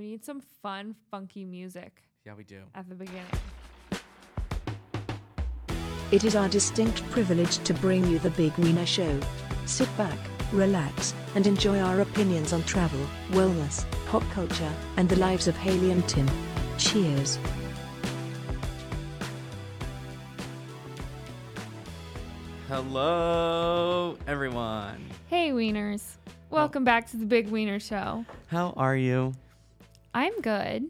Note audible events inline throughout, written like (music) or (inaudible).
We need some fun, funky music Yeah, we do. at the beginning. It is our distinct privilege to bring you the Big Wiener Show. Sit back, relax, and enjoy our opinions on travel, wellness, pop culture, and the lives of Haylee and Tim. Cheers. Hello, everyone. Hey, Wieners. Welcome back to the Big Wiener Show. How are you? I'm good.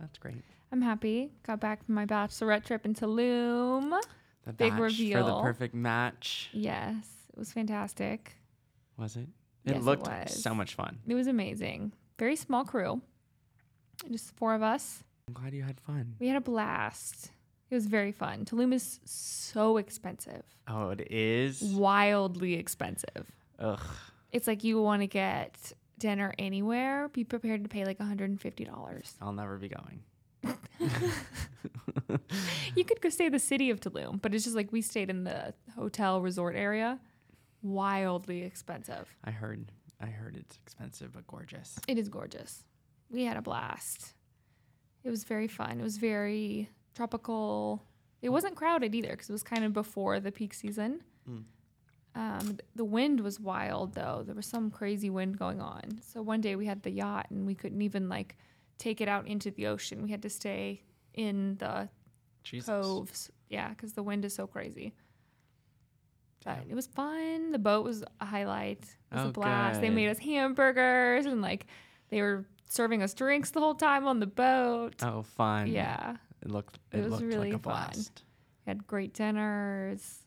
That's great. I'm happy. Got back from my bachelorette trip in Tulum. The Big batch for the perfect match. Yes, it was fantastic. Was it? Yes, It it looked was. so much fun. It was amazing. Very small crew. Just four of us. I'm glad you had fun. We had a blast. It was very fun. Tulum is so expensive. Oh, it is. Wildly expensive. Ugh. It's like you want to get dinner anywhere, be prepared to pay like $150. I'll never be going. (laughs) You could go stay the city of Tulum, but it's just like we stayed in the hotel resort area. Wildly expensive. I heard. I heard it's expensive but gorgeous. It is gorgeous. We had a blast. It was very fun. It was very tropical. It wasn't crowded either because it was kind of before the peak season. Mm. Um, the wind was wild though. There was some crazy wind going on. So one day we had the yacht and we couldn't even like take it out into the ocean. We had to stay in the Jesus. coves. Yeah, because the wind is so crazy. But Damn. it was fun. The boat was a highlight. It was Oh, a blast. They made us hamburgers and like they were serving us drinks the whole time on the boat. Oh, fun. Yeah. It looked. It It, was looked really like a fun. We had great dinners.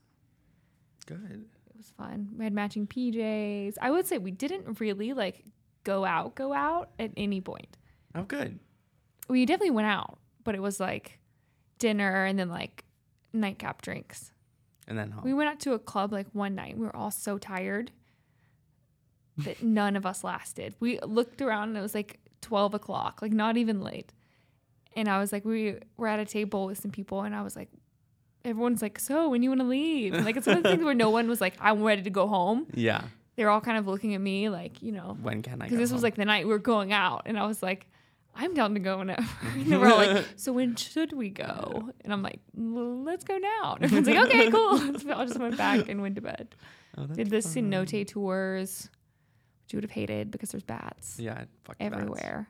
Good. It was fun. We had matching PJs. I would say we didn't really like go out, go out at any point. Oh, good. We definitely went out, but it was like dinner and then like nightcap drinks. And then home. We went out to a club like one night. We were all so tired (laughs) that none of us lasted. We looked around and it was like 12 o'clock, like not even late. And I was like, we were at a table with some people and I was like, everyone's like, so when you want to leave? Like it's one of the things (laughs) where no one was like, I'm ready to go home. yeah. They're all kind of looking at me like, you know, When can I? because this was like the night we were going out. And I was like, I'm down to go whenever. (laughs) (laughs) And they were all like, so when should we go? And I'm like, let's go now. And everyone's like, okay, cool. So I just went back and went to bed. Oh, Did the fun. cenote tours, which you would have hated because there's bats Yeah. The bats. everywhere.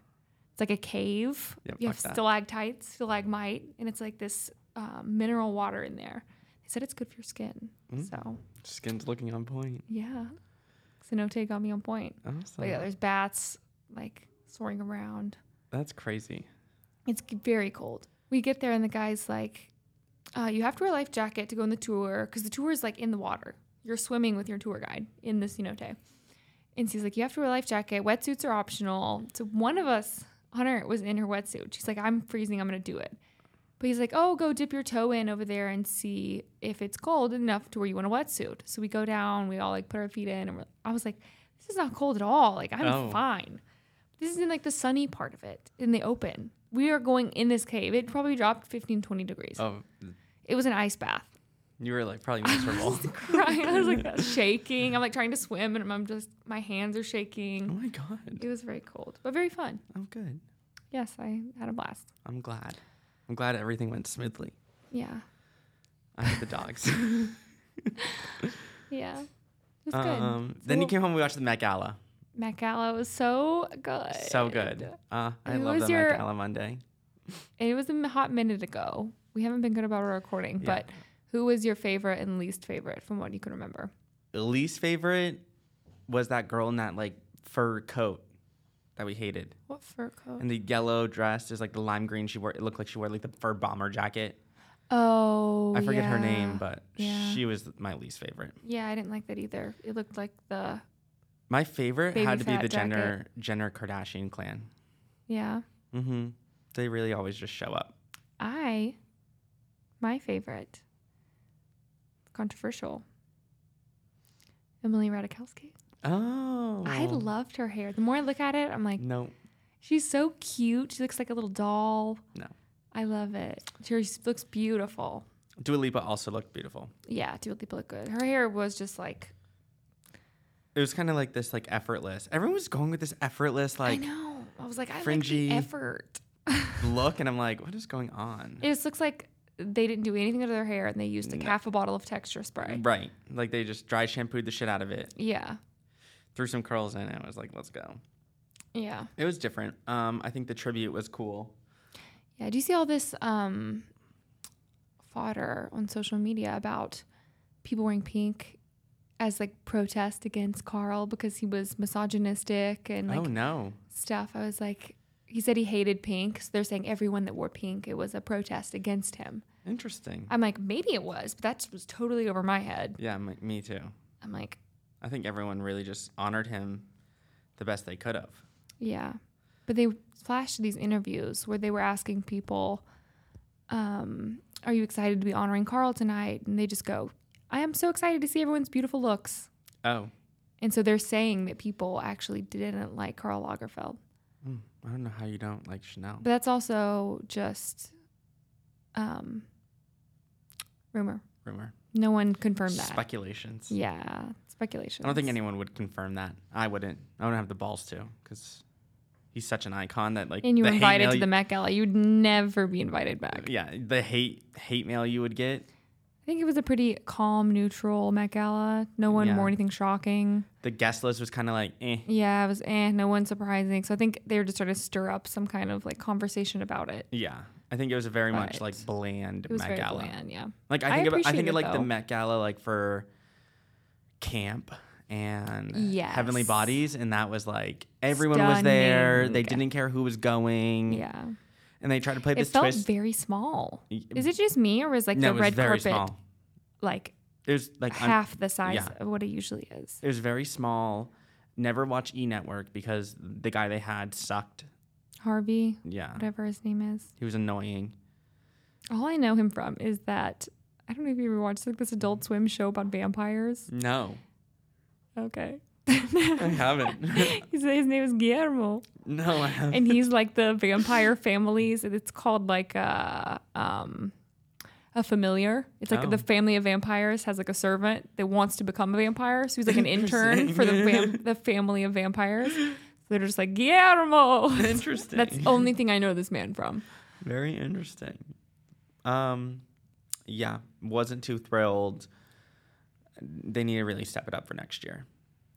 It's like a cave. Yep, you have that. stalactites, stalagmite, and it's like this um, mineral water in there. They said it's good for your skin. Mm. So Skin's looking on point. yeah, cenote got me on point. Awesome. But yeah, there's bats like soaring around. That's crazy. It's very cold. We get there and the guy's like, uh, "You have to wear a life jacket to go on the tour because the tour is like in the water. You're swimming with your tour guide in the cenote." And she's like, "You have to wear a life jacket. Wetsuits are optional." So one of us, Hunter, was in her wetsuit. She's like, "I'm freezing. I'm gonna do it." But he's like, "Oh, go dip your toe in over there and see if it's cold enough to where you want a wetsuit." So we go down. We all like put our feet in, and we're, I was like, "This is not cold at all. Like I'm Oh. fine." This is in like the sunny part of it, in the open. We are going in this cave. It probably dropped 15, 20 degrees. Oh, It was an ice bath. you were like probably (laughs) miserable. I was Crying. I was like uh, shaking. I'm like trying to swim and I'm just, my hands are shaking. oh my god. It was very cold, but very fun. Oh, good. Yes, I had a blast. I'm glad. I'm glad everything went smoothly. Yeah. I had the dogs. (laughs) (laughs) Yeah. It was good. um, So then you came home. We watched the Met Gala. Met Gala was so good. So good. Uh, I Who love the your- Met Gala Monday. It was a hot minute ago. We haven't been good about our recording, Yeah. but who was your favorite and least favorite from what you can remember? The least favorite was that girl in that like fur coat that we hated, What fur coat? and the yellow dress. There's like the lime green. She wore. It looked like she wore like the fur bomber jacket. Oh, I forget her name, but Yeah. she was my least favorite. Yeah, I didn't like that either. It looked like the My favorite had to be the jacket. Jenner Jenner Kardashian clan. yeah. Mm-hmm. They really always just show up. I my favorite controversial Emily Ratajkowski. Oh, I loved her hair. The more I look at it, I'm like, No, she's so cute. She looks like a little doll. no. I love it. She looks beautiful. Dua Lipa also looked beautiful. Yeah, Dua Lipa looked good. Her hair was just like It was kind of like this, like effortless. Everyone was going with this effortless, like I know. I was like, I Fringy. like the effort. (laughs) look, and I'm like, what is going on? It just looks like they didn't do anything to their hair and they used like No. half a bottle of texture spray. Right. Like they just dry shampooed the shit out of it, Yeah. Threw some curls in and was like, let's go. Yeah. It was different. Um, I think the tribute was cool. Yeah. Do you see all this um, fodder on social media about people wearing pink as like protest against Karl because he was misogynistic and like oh no. stuff? I was like, he said he hated pink. So they're saying everyone that wore pink, it was a protest against him. Interesting. I'm like, maybe it was, but that was totally over my head. yeah, m- me too. I'm like, I think everyone really just honored him the best they could have. Yeah. But they flashed these interviews where they were asking people, um, Are you excited to be honoring Karl tonight? And they just go, I am so excited to see everyone's beautiful looks. Oh, And so they're saying that people actually didn't like Karl Lagerfeld. mm, I don't know how you don't like Chanel. But that's also just um, rumor. Rumor, No one confirmed that. speculations. yeah, speculation. I don't think anyone would confirm that. I wouldn't. I wouldn't have the balls to, because he's such an icon that like. And you were invited to the Met Gala. You'd never be invited back. Yeah, the hate hate mail you would get. I think it was a pretty calm, neutral Met Gala. No one Yeah. wore anything shocking. The guest list was kind of like, eh. Yeah, it was eh, no one surprising. So I think they were just trying to stir up some kind of like conversation about it. Yeah, I think it was a very much But like bland It was Met very Gala. bland, yeah. Like I I think of, I think it, of like the. Met Gala like for camp and Yes. Heavenly Bodies, and that was like everyone was there. They didn't care who was going. Yeah. and they tried to play It this felt twist. very small. Is it just me or was like no, the it was red very carpet small. like It was like un- half the size yeah. of what it usually is? it was very small. Never watch E Network because the guy they had sucked. Harvey, Yeah, whatever his name is. he was annoying. All I know him from is that I don't know if you ever watched like this adult swim show about vampires. No, Okay. (laughs) I haven't. (laughs) His, his name is Guillermo. no, I haven't. and he's like the vampire families. and It's called like a um a familiar. It's like Oh. the family of vampires has like a servant that wants to become a vampire. So he's like an (laughs) intern for the vam- the family of vampires. They're just like Guillermo. Interesting. That's the only thing I know this man from. Very interesting. Um, yeah, wasn't too thrilled. They need to really step it up for next year.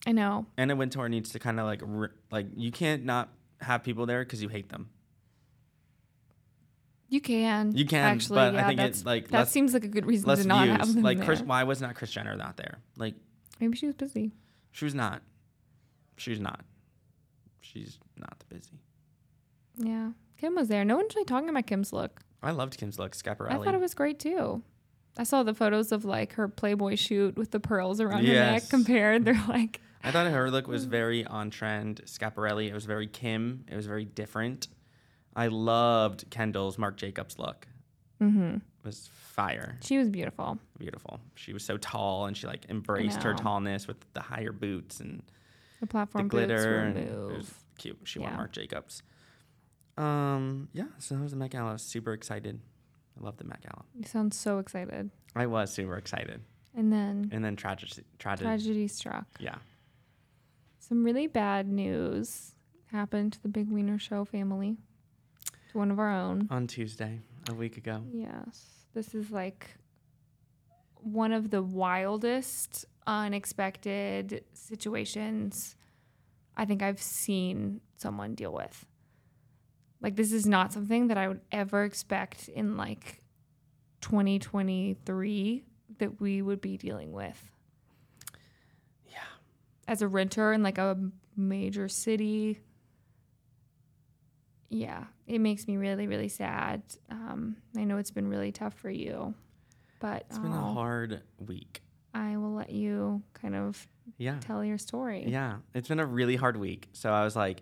I know. Anna Wintour needs to kind of like re- like you can't not have people there because you hate them. You can. You can, actually. but I yeah, think it, that's, like, that less- seems like a good reason to not have them Like there. Kris, why was not Kris Jenner not there? Like Maybe she was busy. she was not. She was not. She's not busy. Yeah, Kim was there. No one's really talking about Kim's look. I loved Kim's look, Schiaparelli. I thought it was great too. I saw the photos of like her Playboy shoot with the pearls around her neck compared. (laughs) They're like, I thought her look was (laughs) very on trend. Schiaparelli, it was very Kim. It was very different. I loved Kendall's Marc Jacobs look. mm-hmm. It was fire. She was beautiful. Beautiful. She was so tall and she like embraced her tallness with the higher boots and The the platform boots glitter. were And it was move. cute. She wore Yeah. Marc Jacobs. Um, yeah, so that was the Met Gala. I was super excited. I love the Met Gala. You sound so excited. I was super excited. And then And then tragedy, tragedy. tragedy struck. Yeah. Some really bad news happened to the Big Wiener Show family, to one of our own. On Tuesday, a week ago. Yes. This is like one of the wildest, unexpected situations I think I've seen someone deal with. Like, this is not something that I would ever expect in like 2023 that we would be dealing with. Yeah. As a renter in like a major city. Yeah, it makes me really, really sad. Um, I know it's been really tough for you, but It's been a I'll- hard week. I will let you kind of Yeah. tell your story. Yeah, it's been a really hard week. So I was like,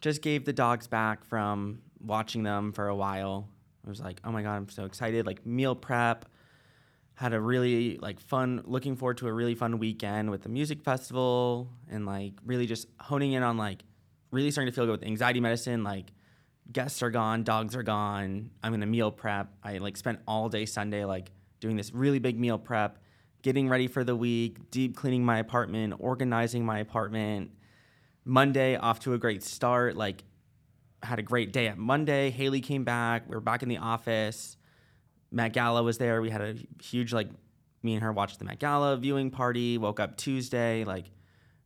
just gave the dogs back from watching them for a while. I was like, oh my god, I'm so excited! Like meal prep, had a really like fun, looking forward to a really fun weekend with the music festival, and like really just honing in on like really starting to feel good with anxiety medicine. Like guests are gone, dogs are gone. I'm gonna meal prep. I like spent all day Sunday like doing this really big meal prep, getting ready for the week, deep cleaning my apartment, organizing my apartment. Monday off to a great start. Like had a great day at Monday. Haylee came back. We were back in the office. Met Gala was there. We had a huge like me and her watched the Met Gala viewing party. Woke up Tuesday like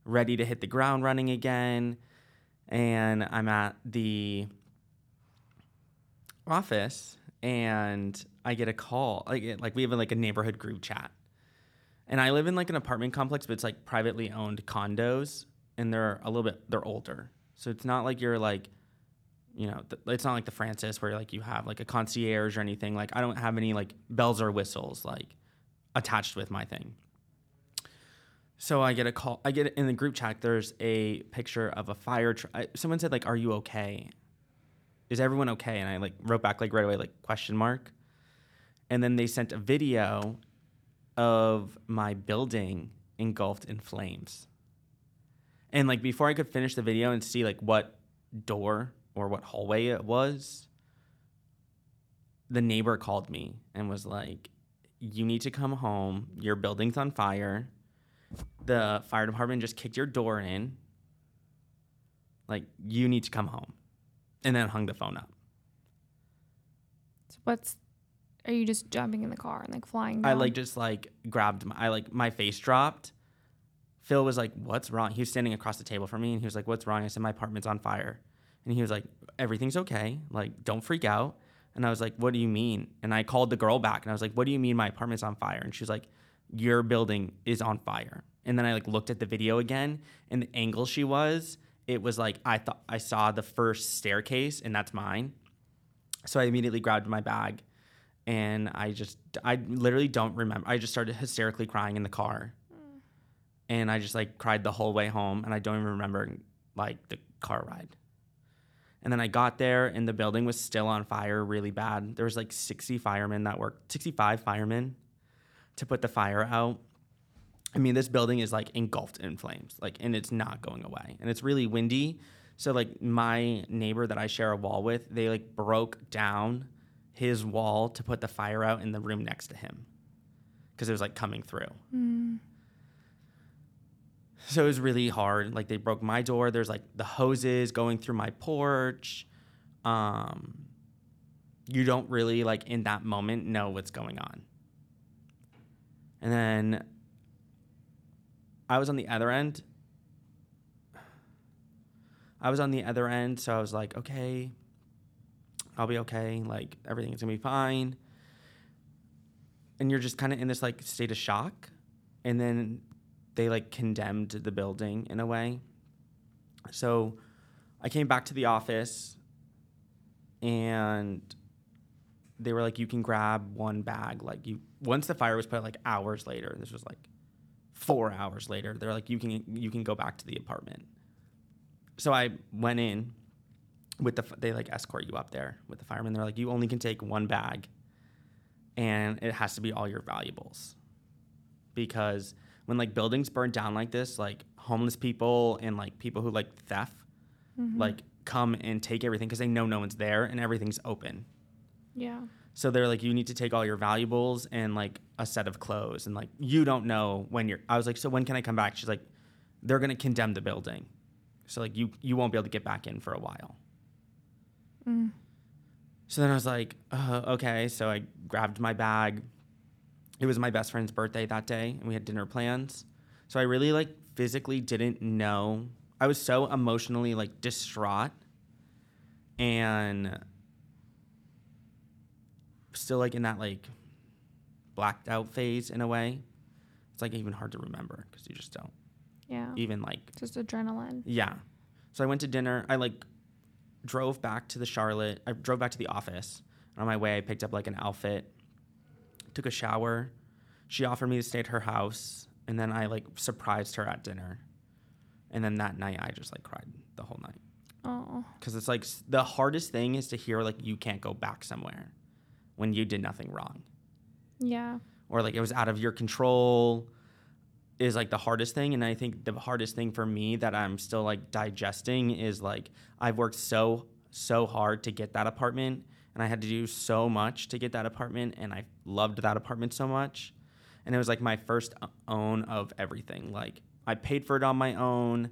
ready to hit the ground running again. And I'm at the office and I get a call. Like like we have like a neighborhood group chat. And I live in like an apartment complex, but it's like privately owned condos and they're a little bit they're older. So it's not like you're like you know, th- it's not like the Francis where like you have like a concierge or anything. Like I don't have any like bells or whistles like attached with my thing. So I get a call. I get in the group chat. There's a picture of a fire. Tr- I, someone said like, "Are you okay? Is everyone okay?" And I like wrote back like right away like question mark. And then they sent a video of my building engulfed in flames. And like before I could finish the video and see like what door or what hallway it was, the neighbor called me and was like, "You need to come home. Your building's on fire. The fire department just kicked your door in. Like you need to come home." And then hung the phone up. So what's are you just jumping in the car and like flying? Down? I like just like grabbed my I like my face dropped. Phil was like, "What's wrong?" He was standing across the table from me, and he was like, "What's wrong?" I said, "My apartment's on fire," and he was like, "Everything's okay. Like, don't freak out." And I was like, "What do you mean?" And I called the girl back, and I was like, "What do you mean my apartment's on fire?" And she was like, "Your building is on fire." And then I like looked at the video again, and the angle she was, it was like I thought I saw the first staircase, and that's mine. So I immediately grabbed my bag and I just I literally don't remember. I just started hysterically crying in the car. And I just like cried the whole way home and I don't even remember like the car ride. And then I got there and the building was still on fire really bad. There was like 60 firemen that worked, 65 firemen to put the fire out. I mean, this building is like engulfed in flames, like, and it's not going away. And it's really windy. So, like, my neighbor that I share a wall with, they like broke down his wall to put the fire out in the room next to him because it was like coming through. So it was really hard. Like, they broke my door. There's like the hoses going through my porch. Um, you don't really, like, in that moment, know what's going on. And then I was on the other end. I was on the other end, so I was like, okay, I'll be okay. Like everything's gonna be fine. And you're just kind of in this like state of shock, and then they like condemned the building in a way. So I came back to the office, and they were like, you can grab one bag. Like you, once the fire was put, like hours later, this was like four hours later. They're like, you can you can go back to the apartment. So I went in with the they like escort you up there with the firemen. They're like, you only can take one bag, and it has to be all your valuables, because when like buildings burn down like this, like homeless people and like people who like theft, mm-hmm. like come and take everything because they know no one's there and everything's open. yeah. So they're like, you need to take all your valuables and like a set of clothes. And like, you don't know when you're. I was like, so when can I come back? She's like, they're to condemn the building. So like, you, you won't be able to get back in for a while. So then I was like, uh, okay. So I grabbed my bag. It was my best friend's birthday that day, and we had dinner plans. So I really like physically didn't know. I was so emotionally like distraught and still like in that like blacked out phase in a way. It's like even hard to remember because you just don't Yeah. even like Just adrenaline. yeah. So I went to dinner. I like drove back to the Charlotte. I drove back to the office. On my way, I picked up like an outfit, took a shower. She offered me to stay at her house, and then I like surprised her at dinner. And then that night, I just like cried the whole night Oh. because it's like the hardest thing is to hear like you can't go back somewhere when you did nothing wrong Yeah. or like it was out of your control is like the hardest thing and i think the hardest thing for me that i'm still like digesting is like i've worked so so hard to get that apartment and i had to do so much to get that apartment and i loved that apartment so much and it was like my first own of everything like i paid for it on my own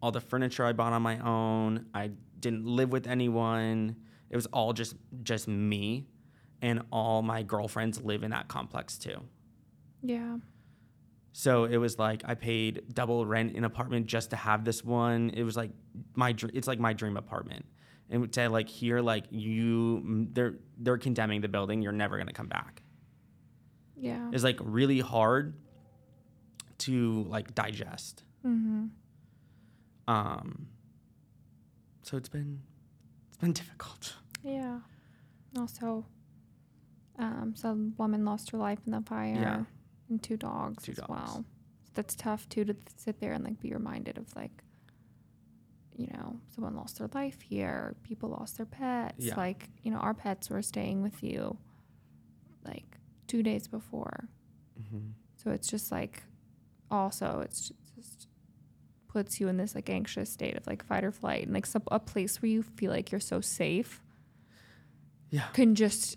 all the furniture i bought on my own i didn't live with anyone. It was all just just me, and all my girlfriends live in that complex too. Yeah. So it was like I paid double rent in apartment just to have this one. It was like my dr- it's like my dream apartment. And to like hear like you they're they're condemning the building, you're never gonna come back. Yeah. It's like really hard to like digest. Mm-hmm. Um so it's been it's been (laughs) difficult. Yeah. Also, um, some woman lost her life in the fire. Yeah. And two dogs Two as dogs. well. That's tough too to sit there and like be reminded of like, you know, someone lost their life here. People lost their pets. Yeah. Like, you know, our pets were staying with you, like two days before. Mm-hmm. So it's just like, also it's just, just puts you in this like anxious state of like fight or flight and like some, a place where you feel like you're so safe Yeah. can just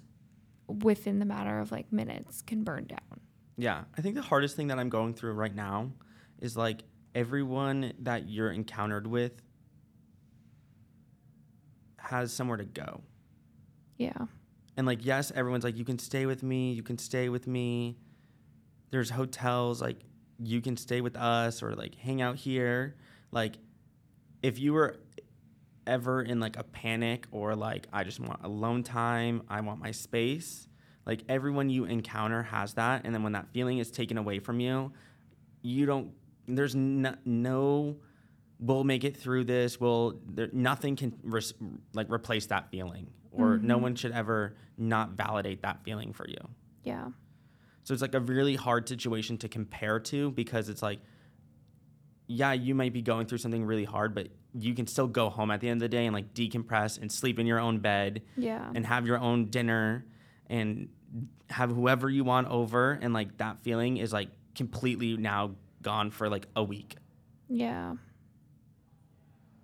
within the matter of like minutes can burn down. Yeah, I think the hardest thing that I'm going through right now is like everyone that you're encountered with has somewhere to go. Yeah. And like yes, everyone's like you can stay with me, you can stay with me. There's hotels like you can stay with us or like hang out here. Like if you were ever in like a panic or like I just want alone time, I want my space, like everyone you encounter has that and then when that feeling is taken away from you, you don't there's no, no we'll make it through this. We'll there, nothing can res, like replace that feeling or no Mhm. one should ever not validate that feeling for you. Yeah. So it's like a really hard situation to compare to because it's like, yeah, you might be going through something really hard, but you can still go home at the end of the day and like decompress and sleep in your own bed Yeah. and have your own dinner and have whoever you want over. And like that feeling is like completely now gone for like a week. yeah.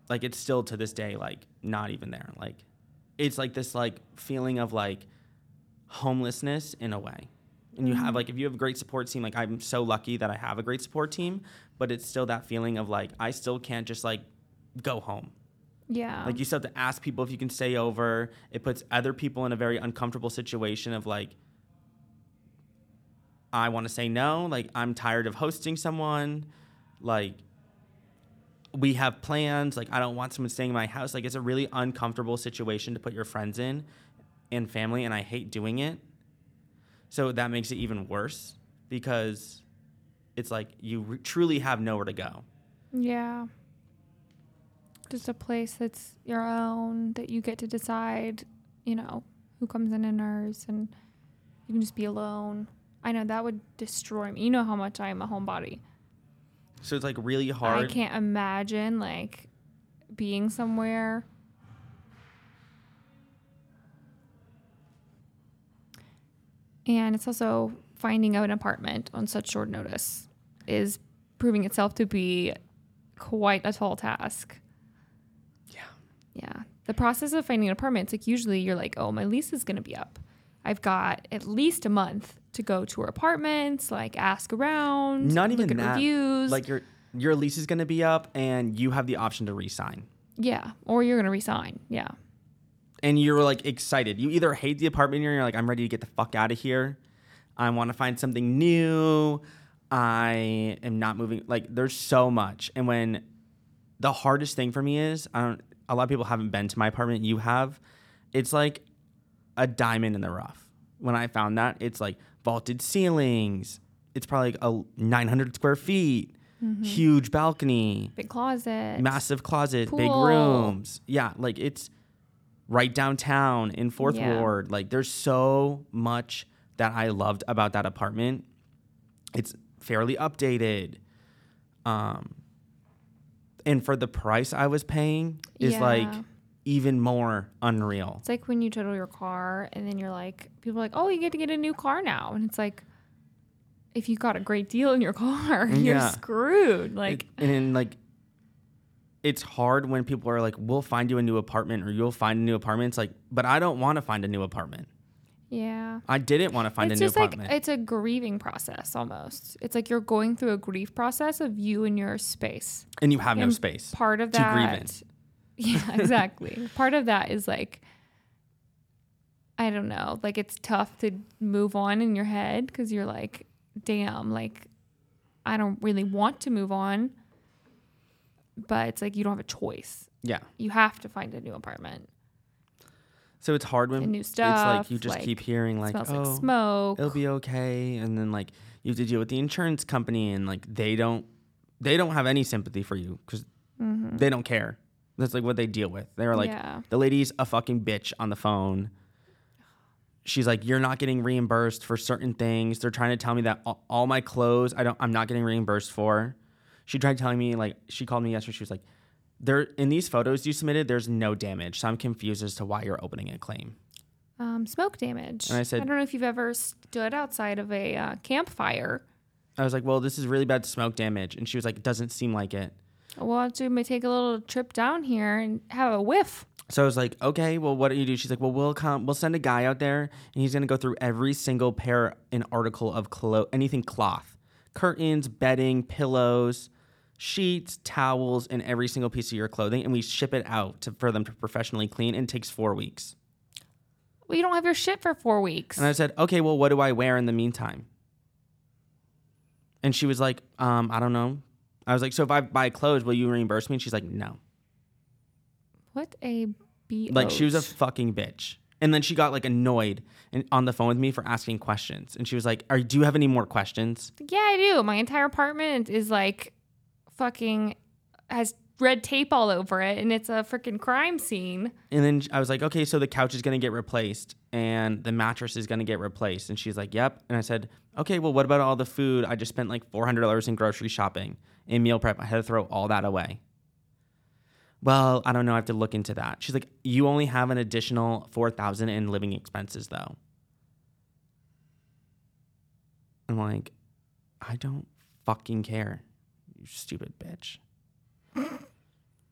Like it's still to this day, like not even there. Like it's like this like feeling of like homelessness in a way. And you have Mhm. like if you have a great support team, like I'm so lucky that I have a great support team, but it's still that feeling of like I still can't just like go home. Yeah. Like you still have to ask people if you can stay over. It puts other people in a very uncomfortable situation of like I want to say no, like I'm tired of hosting someone, like we have plans, like I don't want someone staying in my house. Like it's a really uncomfortable situation to put your friends in and family and I hate doing it. So that makes it even worse because it's like you re- truly have nowhere to go. yeah. Just a place that's your own that you get to decide, you know, who comes in and nurse and you can just be alone. I know that would destroy me. You know how much I am a homebody. So it's like really hard. I can't imagine like being somewhere. And it's also finding out an apartment on such short notice is proving itself to be quite a tall task. Yeah. The process of finding an apartment, it's like usually you're like, oh, my lease is going to be up. I've got at least a month to go tour apartments, like ask around, Not look even at that. reviews. Like your your lease is going to be up and you have the option to resign. Yeah, or you're gonna resign. Yeah, And you're like excited. You either hate the apartment or you're like I'm ready to get the fuck out of here. I want to find something new. I am not moving like there's so much. And when the hardest thing for me is I don't a lot of people haven't been to my apartment. You have. It's like a diamond in the rough. When I found that, it's like vaulted ceilings. It's probably like a 900 square feet, huge balcony, big closet. massive closet, big rooms. Yeah, like it's right downtown in Fourth Yeah. Ward. Like there's so much that I loved about that apartment. It's fairly updated. Um and for the price I was paying is like even more unreal. It's like when you total your car and then you're like, people are like, oh, you get to get a new car now, and it's like, if you got a great deal in your (laughs) car, you're Yeah. screwed. Like, It- and then like it's hard when people are like we'll find you a new apartment or you'll find a new apartment it's like but i don't want to find a new apartment yeah. i didn't want to find it's a new just like apartment it's a grieving process almost. It's like you're going through a grief process of you and your space. and you have no space Part of to grieve that, in. (laughs) Yeah, (laughs) exactly. Part of that is like, I don't know, like it's tough to move on in your head because you're like, damn, like I don't really want to move on. But it's like you don't have a choice. Yeah. You have to find a new apartment. So it's hard when new it's like you just like, keep hearing like, oh, like smoke. it'll be okay, and then like you have to deal with the insurance company, and like they don't they don't have any sympathy for you because mm-hmm. they don't care. That's like what they deal with. They're like Yeah. the lady's a fucking bitch on the phone. She's like, you're not getting reimbursed for certain things. They're trying to tell me that all my clothes I don't I'm not getting reimbursed for. She tried telling me like she called me yesterday. She was like, there in these photos you submitted, there's no damage. So I'm confused as to why you're opening a claim. um, smoke damage. And I said- I don't know if you've ever stood outside of a uh, campfire. I was like, well, this is really bad smoke damage. And she was like, it doesn't seem like it. Well, you may take a little trip down here and have a whiff. So I was like, okay, well, what do you do? She's like, well, we'll come, we'll send a guy out there, and he's gonna go through every single pair and article of clo- anything cloth, curtains, bedding, pillows, sheets, towels, and every single piece of your clothing, and we ship it out to, for them to professionally clean. And it takes four weeks. Well, you don't have your shit for four weeks. And I said, okay, well, what do I wear in the meantime? And she was like, um, I don't know. I was like, so if I buy clothes, will you reimburse me? And she's like, no. what a b. Like she was a fucking bitch. And then she got like annoyed and on the phone with me for asking questions. And she was like, "Are do you have any more questions?" Yeah, I do. My entire apartment is like fucking has red tape all over it, and it's a freaking crime scene. And then I was like, "Okay, so the couch is going to get replaced and the mattress is going to get replaced." And she's like, "Yep." And I said, "Okay, well what about all the food? I just spent like $400 in grocery shopping and meal prep. I had to throw all that away." Well, I don't know. I have to look into that. She's like, "You only have an additional 4000 in living expenses though." I'm like, I don't fucking care, you stupid bitch.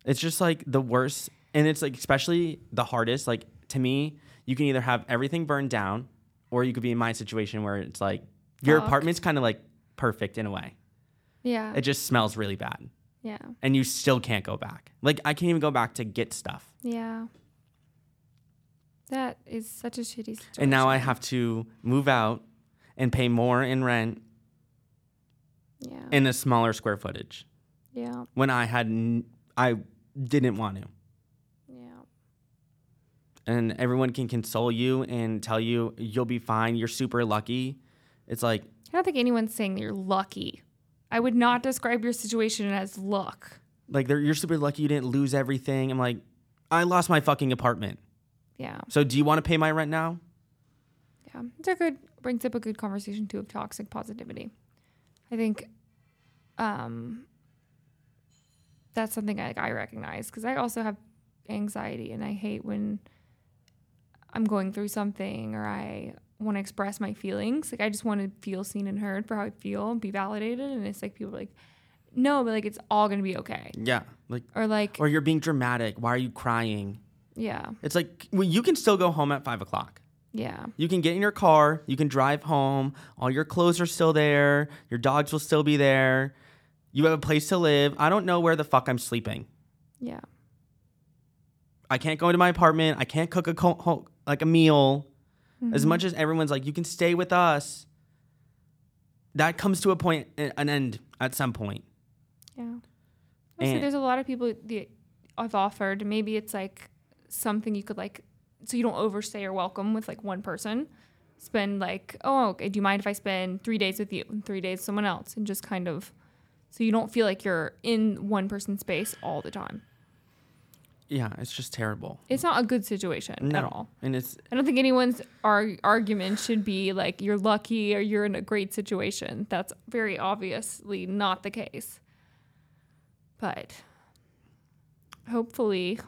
it's just like the worst. And it's like, especially the hardest. Like, to me, you can either have everything burned down, or you could be in my situation where it's like your Fucked. apartment's kind of like perfect in a way. Yeah, It just smells really bad. yeah, And you still can't go back. Like, I can't even go back to get stuff. yeah. That is such a shitty situation. And now I have to move out and pay more in rent yeah, in a smaller square footage yeah, when I had n- I didn't want to. yeah. And everyone can console you and tell you you'll be fine. You're super lucky. It's like I don't think anyone's saying that you're lucky. I would not describe your situation as luck. like they're, you're super lucky you didn't lose everything. I'm like, I lost my fucking apartment. Yeah, So do you want to pay my rent now? yeah. It's a good brings up a good conversation too of toxic positivity. I think, um, that's something I, I recognize because I also have anxiety and I hate when I'm going through something or I want to express my feelings. Like I just want to feel seen and heard for how I feel and be validated. And it's like people are like, no, but like it's all gonna be okay. Yeah. Like, Or like, or you're being dramatic. Why are you crying? yeah, It's like, well, you can still go home at five o'clock. Yeah, You can get in your car, you can drive home, all your clothes are still there, your dogs will still be there, you have a place to live. I don't know where the fuck I'm sleeping. yeah, I can't go into my apartment, I can't cook a co- ho- like a meal. As Mm-hmm. much as everyone's like, you can stay with us, that comes to a point, an end at some point. yeah. And- there's a lot of people that I've offered. Maybe it's like something you could like, so you don't overstay your welcome with like one person. Spend like, oh, okay, do you mind if I spend three days with you and three days with someone else, and just kind of, so you don't feel like you're in one person's space all the time. Yeah, it's just terrible. It's not a good situation No. at all. And it's I don't think anyone's ar- argument should be like you're lucky or you're in a great situation. That's very obviously not the case. But hopefully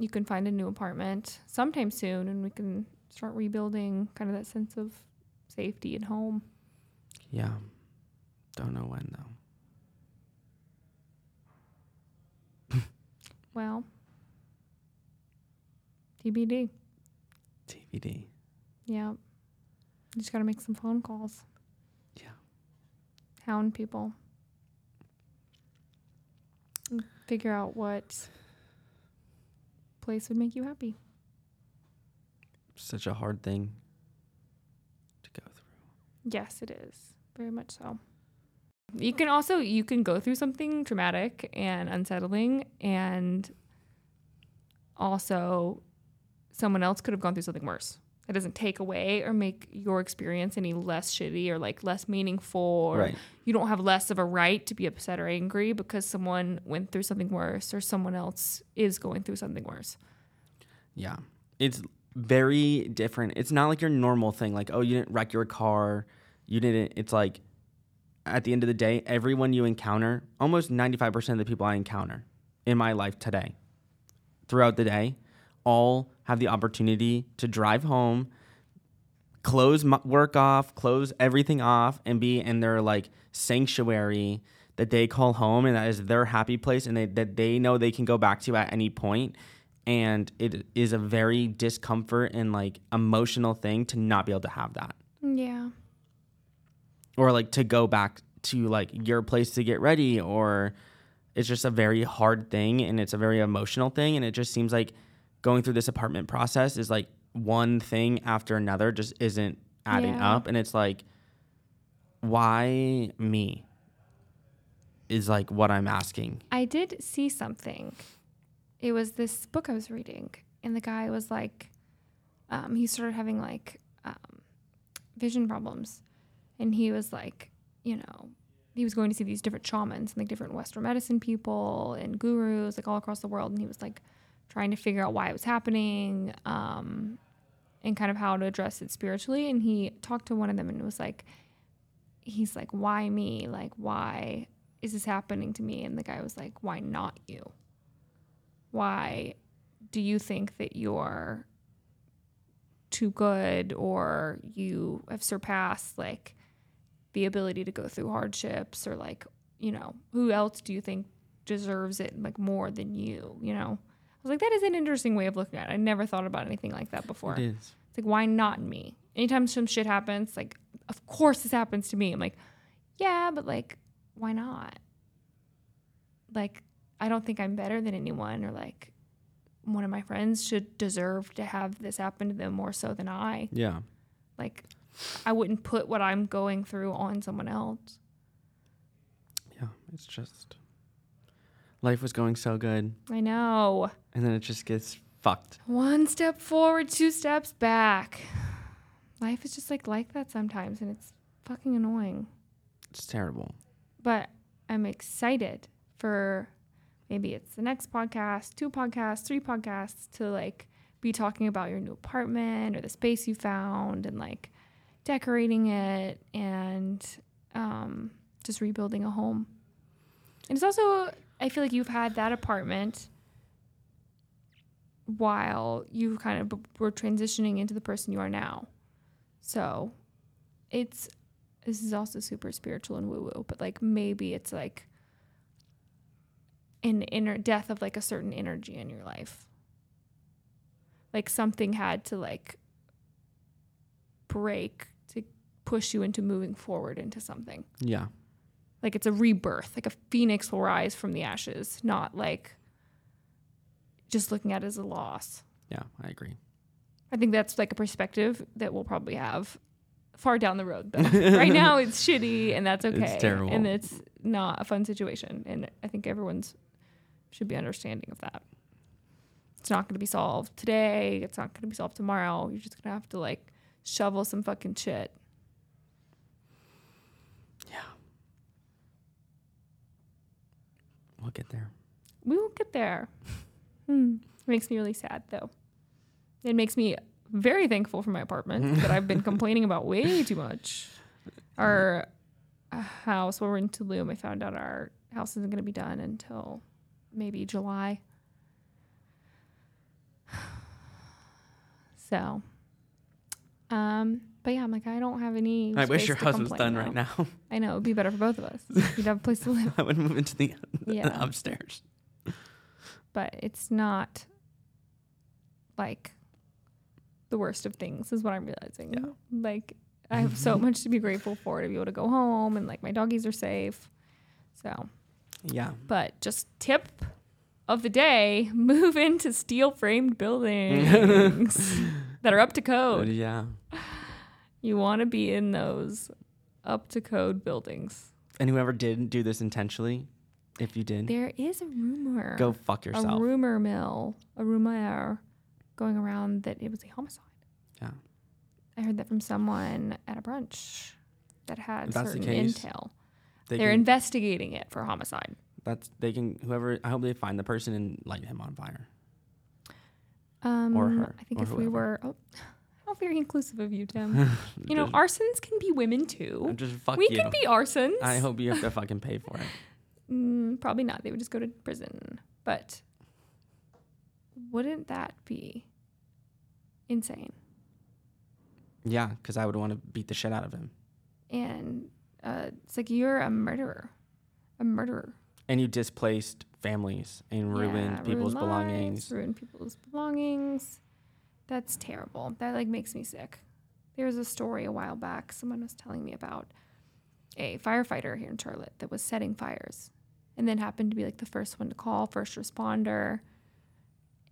you can find a new apartment sometime soon and we can start rebuilding kind of that sense of safety and home. yeah. Don't know when though. (laughs) Well, TBD. TBD. Yeah. You just got to make some phone calls. Yeah. Hound people. Figure out what place would make you happy. Such a hard thing to go through. Yes, it is. Very much so. You can also you can go through something traumatic and unsettling and also someone else could have gone through something worse. It doesn't take away or make your experience any less shitty or like less meaningful or Right. you don't have less of a right to be upset or angry because someone went through something worse or someone else is going through something worse. Yeah. It's very different. It's not like your normal thing, like, oh, you didn't wreck your car. You didn't. It's like, at the end of the day, everyone you encounter, almost 95% of the people I encounter in my life today, throughout the day, all have the opportunity to drive home, close m- work off, close everything off, and be in their like sanctuary that they call home, and that is their happy place, and they, that they know they can go back to at any point. And it is a very discomfort and like emotional thing to not be able to have that, Yeah. or like to go back to like your place to get ready, or it's just a very hard thing and it's a very emotional thing, and it just seems like going through this apartment process is like one thing after another just isn't adding Yeah. up and it's like why me is like what i'm asking I did see something. It was this book I was reading, and the guy was like, um, he started having like um, vision problems, and he was like, you know, he was going to see these different shamans and like different Western medicine people and gurus like all across the world, and he was like trying to figure out why it was happening, um, and kind of how to address it spiritually. And he talked to one of them, and was like, he's like, why me? Like, why is this happening to me? And the guy was like, why not you? Why do you think that you're too good or you have surpassed like the ability to go through hardships or like, you know, who else do you think deserves it like more than you, you know? I was like, that is an interesting way of looking at it. I never thought about anything like that before. it is It's like, why not me? Anytime some shit happens, like, of course this happens to me. I'm like, yeah, but like, why not? Like, I don't think I'm better than anyone, or like, one of my friends should deserve to have this happen to them more so than I. yeah Like, I wouldn't put what I'm going through on someone else. yeah it's just life was going so good I know. and then it just gets fucked One step forward, two steps back. Life is just like like that sometimes, and it's fucking annoying. it's terrible but I'm excited for maybe it's the next podcast, two podcasts, three podcasts to like be talking about your new apartment or the space you found and like decorating it and um, just rebuilding a home. And it's also, I feel like you've had that apartment while you kind of b- were transitioning into the person you are now. So it's this is also super spiritual and woo woo, but like maybe it's like an inner death of like a certain energy in your life. Like something had to like break to push you into moving forward into something. yeah Like it's a rebirth, like a phoenix will rise from the ashes, not like just looking at it as a loss. yeah i agree I think that's like a perspective that we'll probably have far down the road. Though. (laughs) right now, it's shitty, and that's It's okay. terrible. and it's not a fun situation. And I think everyone's should be understanding of that. It's not going to be solved today. It's not going to be solved tomorrow. You're just going to have to like shovel some fucking shit. We'll get there We will get there. Hmm. It makes me really sad though. It makes me very thankful for my apartment (laughs) that I've been complaining about way too much. Our uh, house, where we're in Tulum, I found out our house isn't going to be done until maybe July. (sighs) So, um, but yeah, I'm like, I don't have any. i wish your to house was done right now (laughs) I know it'd be better for both of us. (laughs) You'd have a place to live. i would move into the (laughs) Yeah. upstairs but it's not like the worst of things is what i'm realizing Yeah. like i have so much to be grateful for to be able to go home and like my doggies are safe so yeah but just tip of the day move into steel framed buildings that are up to code. yeah. You want to be in those up to code buildings. And whoever didn't do this intentionally, if you did, There is a rumor. go fuck yourself. a rumor mill, a rumor going around that it was a homicide. Yeah. I heard that from someone at a brunch that had certain case, intel. They They're can, investigating it for homicide. that's they can whoever. I hope they find the person and light him on fire. Um, or her, I think if we were, oh, how very inclusive of you, Tim. (laughs) you know, arsons can be women too. Just fuck we you. can be arsons. I hope you have to (laughs) fucking pay for it. Mm, probably not. They would just go to prison. But wouldn't that be insane? Yeah, because I would want to beat the shit out of him. And uh, it's like you're a murderer, a murderer. And you displaced families and ruined Yeah, people's ruin belongings. lives, ruin people's belongings. That's terrible. That like makes me sick. There was a story a while back. Someone was telling me about a firefighter here in Charlotte that was setting fires, and then happened to be like the first one to call, first responder.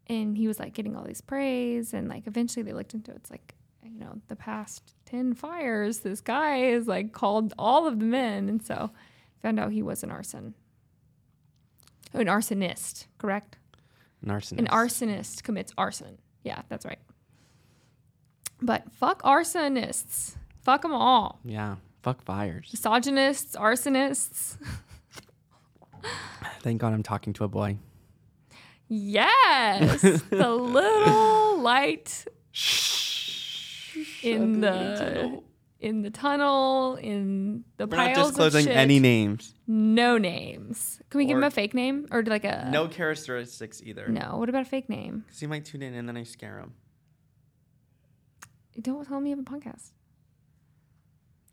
And he was like getting all these praise, and like eventually they looked into it. It's like you know the past ten fires, this guy is like called all of the men, and so found out he was an arson, an arsonist, correct? Narcissist. An arsonist commits arson. Yeah, that's right. But fuck arsonists. Fuck them all. Yeah. Fuck fires. Misogynists, arsonists. (laughs) Thank God I'm talking to a boy. Yes. the little (laughs) light in the in the tunnel, in the We're not piles disclosing of shit. any names. No names. Can we give Or- him a fake name or like a No characteristics either. No. What about a fake name? Because he might tune in and then I scare him. Don't tell me you have a podcast.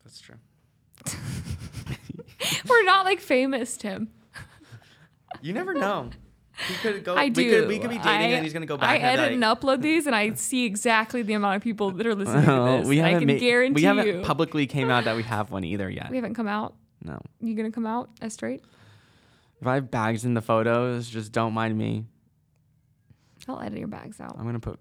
That's true. (laughs) We're not like famous, Tim. You never know. He could go. I we do. Could, we could be dating I, and he's gonna go back. I edit and upload these, and I see exactly the amount of people that are listening (laughs) "Oh, to this. we I haven't can ma- guarantee we haven't you, publicly came out that we have one either yet. we haven't come out. No. You gonna come out as straight? If I have bags in the photos, just don't mind me. I'll edit your bags out. I'm gonna put.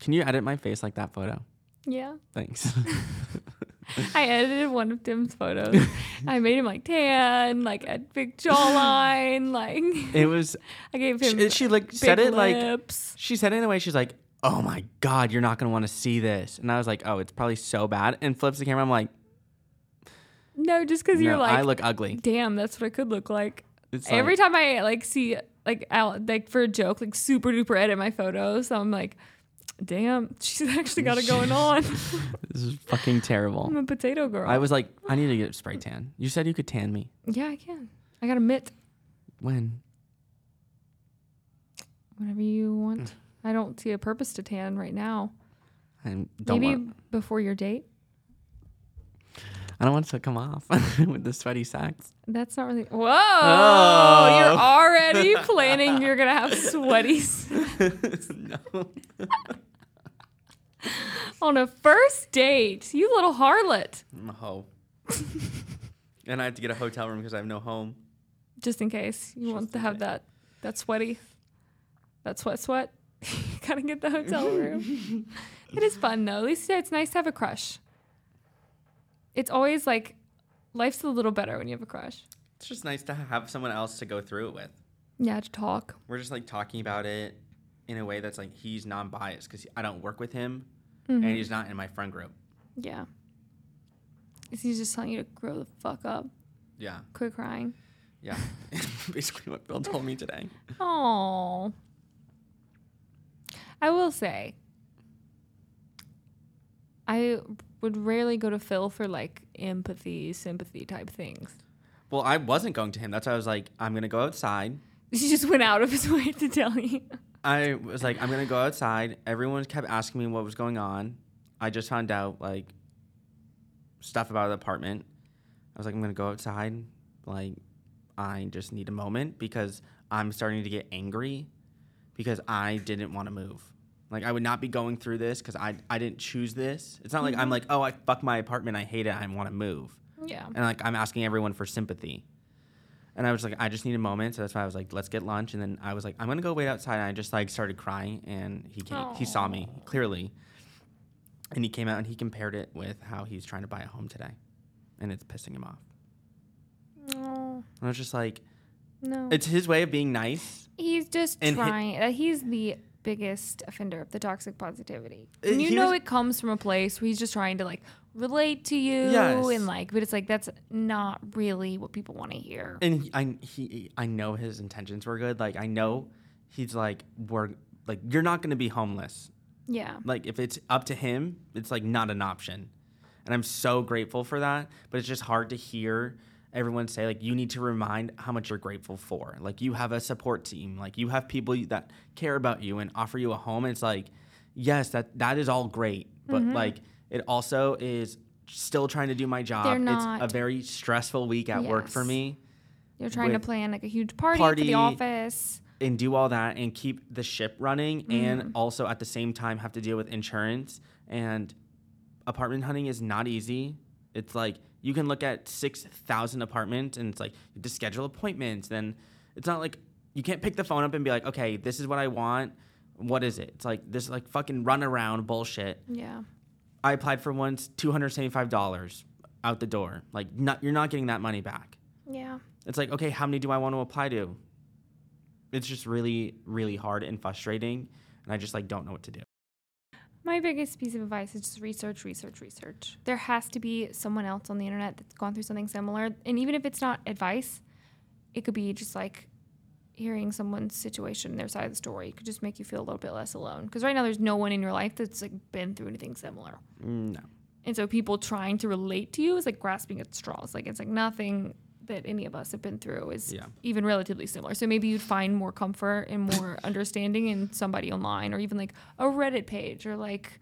Can you edit my face like that photo? Yeah, Thanks. (laughs) I edited one of Tim's photos. (laughs) I made him like tan, like a big jawline, like it was. (laughs) I gave him She, she like said it like she said it in a way. She's like, "Oh my god, you're not gonna want to see this." And I was like, "Oh, it's probably so bad." And flips the camera. I'm like, no, just because you're like, I look ugly." damn, that's what I could look like. It's Every like, time I like see like out like for a joke, like super duper edit my photos, so I'm like, damn, she's actually got it going (laughs) on. this is fucking terrible. I'm a potato girl. I was like, I need to get spray tan. You said you could tan me. yeah, I can. I got a mitt. When? Whatever you want. Mm. I don't see a purpose to tan right now. I don't Maybe want. before your date. I don't want it to come off (laughs) with the sweaty sacks. That's not really. Whoa! Oh. You're already (laughs) planning. You're gonna have sweaty (laughs) no. on a first date. You little harlot. I'm a hoe. and I have to get a hotel room because I have no home. just in case you want to have that that sweaty that sweat sweat you gotta get the hotel room it is fun though at least it's nice to have a crush it's always like life's a little better when you have a crush It's just nice to have someone else to go through it with. yeah to talk We're just like talking about it in a way that's like he's non-biased because I don't work with him Mm-hmm. and he's not in my friend group. yeah he's just telling you to grow the fuck up Yeah, quit crying yeah. (laughs) Basically, what Bill told me today. (laughs) oh i will say i would rarely go to phil for like empathy sympathy type things Well, I wasn't going to him. That's why I was like, I'm gonna go outside. (laughs) He just went out of his (laughs) way to tell you. I was like, I'm gonna go outside. Everyone kept asking me what was going on. I just found out like stuff about the apartment. I was like, I'm gonna go outside. Like, I just need a moment because I'm starting to get angry because I didn't want to move. Like, I would not be going through this because I I didn't choose this. It's not like I'm like, oh, I fuck my apartment. I hate it. I want to move. Yeah. And like, I'm asking everyone for sympathy. And I was like, I just need a moment. So that's why I was like, let's get lunch. And then I was like, I'm gonna go wait outside. And I just like started crying, and he came, he saw me clearly, and he came out and he compared it with how he's trying to buy a home today, and it's pissing him off. Oh, And I was just like, no. it's his way of being nice. he's just and trying. uh, he's the biggest offender of the toxic positivity. Uh, And you know it comes from a place where he's just trying to like relate to you Yes. and like, but it's like that's not really what people want to hear. And he, I, he, I know his intentions were good. Like I know he's like, we're like, you're not gonna be homeless. yeah. Like if it's up to him, it's like not an option. And I'm so grateful for that. But it's just hard to hear everyone say like you need to remind how much you're grateful for. Like you have a support team. Like you have people that care about you and offer you a home. And it's like, yes, that that is all great. But Mm-hmm. like it also is still trying to do my job. They're It's not- a very stressful week at work for me. You're trying to plan like a huge party, party- for the office. and do all that and keep the ship running Mm-hmm. and also at the same time have to deal with insurance and apartment hunting is not easy it's like you can look at 6000 apartments and it's like you have to schedule appointments then it's not like you can't pick the phone up and be like okay this is what i want what is it it's like this like fucking run around bullshit Yeah. i applied for once $275 out the door like not, you're not getting that money back Yeah. it's like, okay, how many do I want to apply to? It's just really, really hard and frustrating. And I just like don't know what to do. My biggest piece of advice is just research, research, research. There has to be someone else on the internet that's gone through something similar. And even if it's not advice, it could be just like hearing someone's situation, their side of the story. It could just make you feel a little bit less alone. Because right now there's no one in your life that's like been through anything similar. Mm, No. And so people trying to relate to you is like grasping at straws. Like it's like nothing that any of us have been through is Yeah. even relatively similar. So maybe you'd find more comfort and more (laughs) understanding in somebody online or even like a Reddit page or like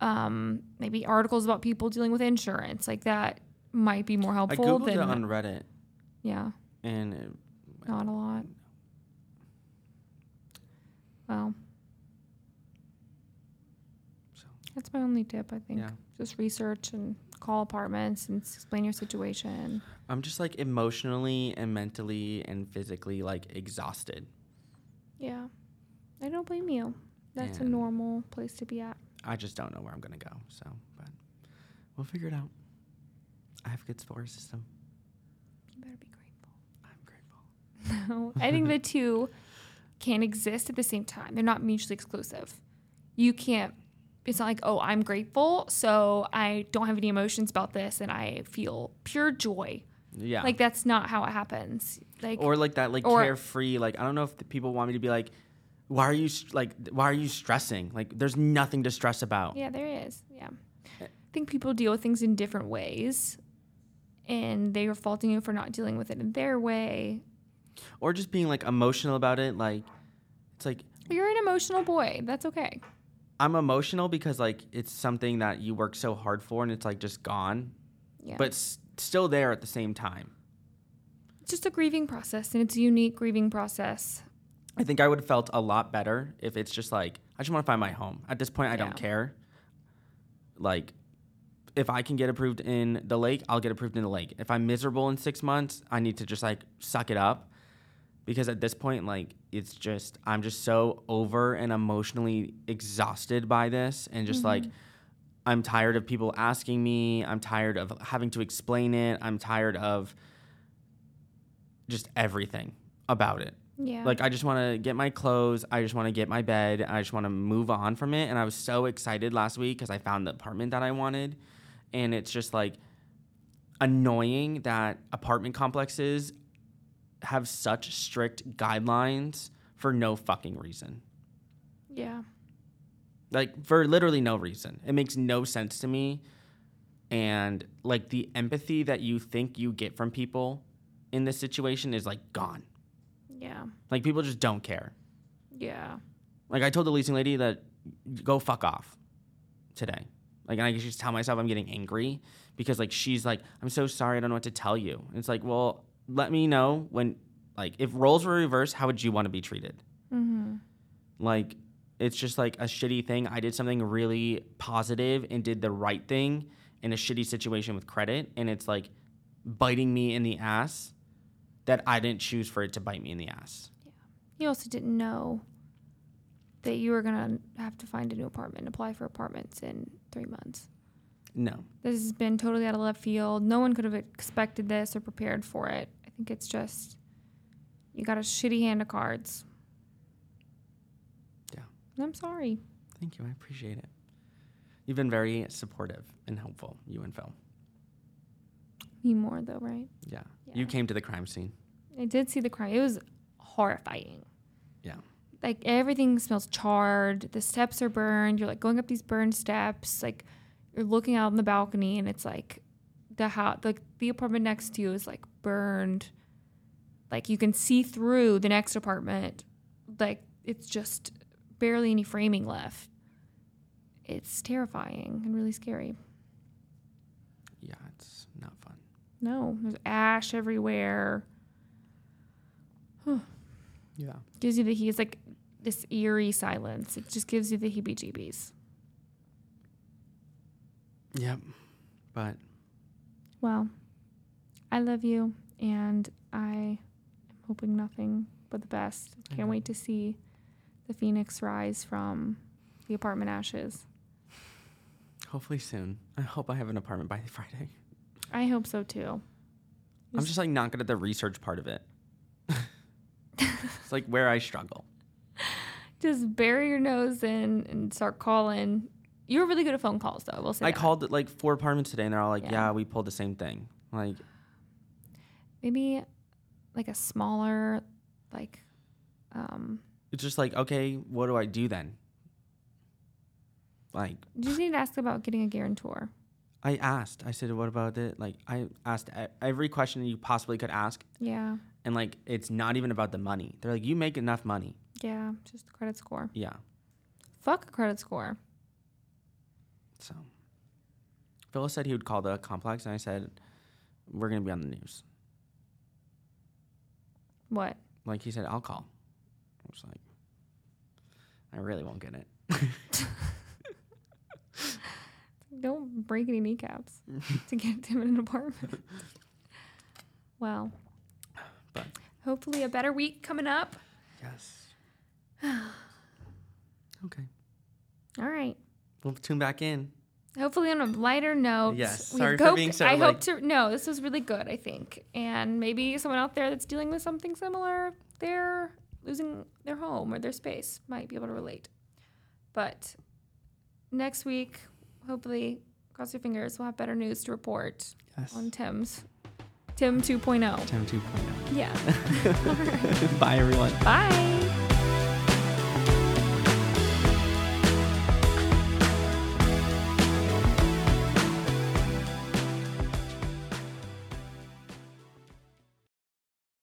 um, maybe articles about people dealing with insurance. Like that might be more I helpful googled than it on Reddit, yeah, and it, not a lot. Well, so that's my only tip, I think. Yeah. Just research and call apartments and explain your situation. I'm just like emotionally and mentally and physically like exhausted. Yeah. I don't blame you. That's a normal place to be at. I just don't know where I'm gonna go. So, but we'll figure it out. I have a good support system. You better be grateful. I'm grateful. (laughs) No, I think the (laughs) two can't exist at the same time. They're not mutually exclusive. You can't, it's not like, oh, I'm grateful, so I don't have any emotions about this and I feel pure joy. Yeah. Like, that's not how it happens. Like, or like that like or- carefree like i don't know if the people want me to be like why are you like why are you stressing like there's nothing to stress about yeah, there is. Yeah. I think people deal with things in different ways and they are faulting you for not dealing with it in their way. or just being like emotional about it like it's like You're an emotional boy. That's okay. I'm emotional because like it's something that you work so hard for and it's like just gone Yeah. but s- still there at the same time it's just a grieving process and it's a unique grieving process. i think i would have felt a lot better if it's just like i just want to find my home at this point i Yeah. don't care like if i can get approved in the lake i'll get approved in the lake if i'm miserable in six months i need to just like suck it up because at this point like it's just i'm just so over and emotionally exhausted by this and just like mm-hmm. i'm tired of people asking me i'm tired of having to explain it i'm tired of just everything about it Yeah. like I just want to get my clothes. I just want to get my bed. I just want to move on from it. And I was so excited last week because I found the apartment that I wanted. And it's just like annoying that apartment complexes have such strict guidelines for no fucking reason. yeah. Like for literally no reason. It makes no sense to me. And like the empathy that you think you get from people in this situation is like gone. Yeah. Like people just don't care. Yeah. Like I told the leasing lady that go fuck off today. Like and I just tell myself I'm getting angry because like she's like I'm so sorry I don't know what to tell you. And it's like well let me know when like if roles were reversed how would you want to be treated? Mm-hmm. Like it's just like a shitty thing. I did something really positive and did the right thing in a shitty situation with credit and it's like biting me in the ass that I didn't choose for it to bite me in the ass. Yeah. You also didn't know that you were gonna have to find a new apartment, and apply for apartments in three months. No. This has been totally out of left field. No one could have expected this or prepared for it. I think it's just you got a shitty hand of cards. Yeah. And I'm sorry. Thank you. I appreciate it. You've been very supportive and helpful, you and Phil. Me more though, right? Yeah. Yeah. You came to the crime scene. I did see the crime. It was horrifying. Yeah. Like everything smells charred. The steps are burned. You're like going up these burned steps. Like you're looking out on the balcony, and it's like the house, like the apartment next to you is like burned. Like you can see through the next apartment. Like it's just barely any framing left. It's terrifying and really scary. Yeah, it's not fun. No, there's ash everywhere. (sighs) Yeah. gives you the he's like this eerie silence. It just gives you the heebie-jeebies. Yep. But Well, I love you, and I am hoping nothing but the best. Can't wait to see the phoenix rise from the apartment ashes. hopefully soon. I hope I have an apartment by (laughs) Friday. I hope so too. I'm just like not good at the research part of it. it's like where I struggle. (laughs) Just bury your nose in and start calling. You were really good at phone calls, though. We'll say I that. called like four apartments today and they're all like, Yeah. yeah, we pulled the same thing. Like, maybe like a smaller, like, um, it's just like, okay, what do I do then? Like, Did you just need to ask about getting a guarantor. I asked, I said, what about it? Like, I asked e- every question you possibly could ask. Yeah, And like, it's not even about the money. They're like, you make enough money. yeah, just credit score. Yeah. Fuck a credit score. So, Phyllis said he would call the complex, and I said, we're going to be on the news. What? Like, he said, I'll call. I was like, I really won't get it. (laughs) Don't break any kneecaps to get him in an apartment. (laughs) well, But- hopefully a better week coming up. Yes. (sighs) okay. All right. We'll tune back in. Hopefully on a lighter note. Yes, sorry for hoped- being so, I like- hope to. No, this was really good. I think, and maybe someone out there that's dealing with something similar, they're losing their home or their space, might be able to relate. But next week, hopefully, cross your fingers, we'll have better news to report Yes. on Tim's Tim 2.0. Tim 2.0. Yeah. (laughs) (laughs) Bye, everyone. Bye.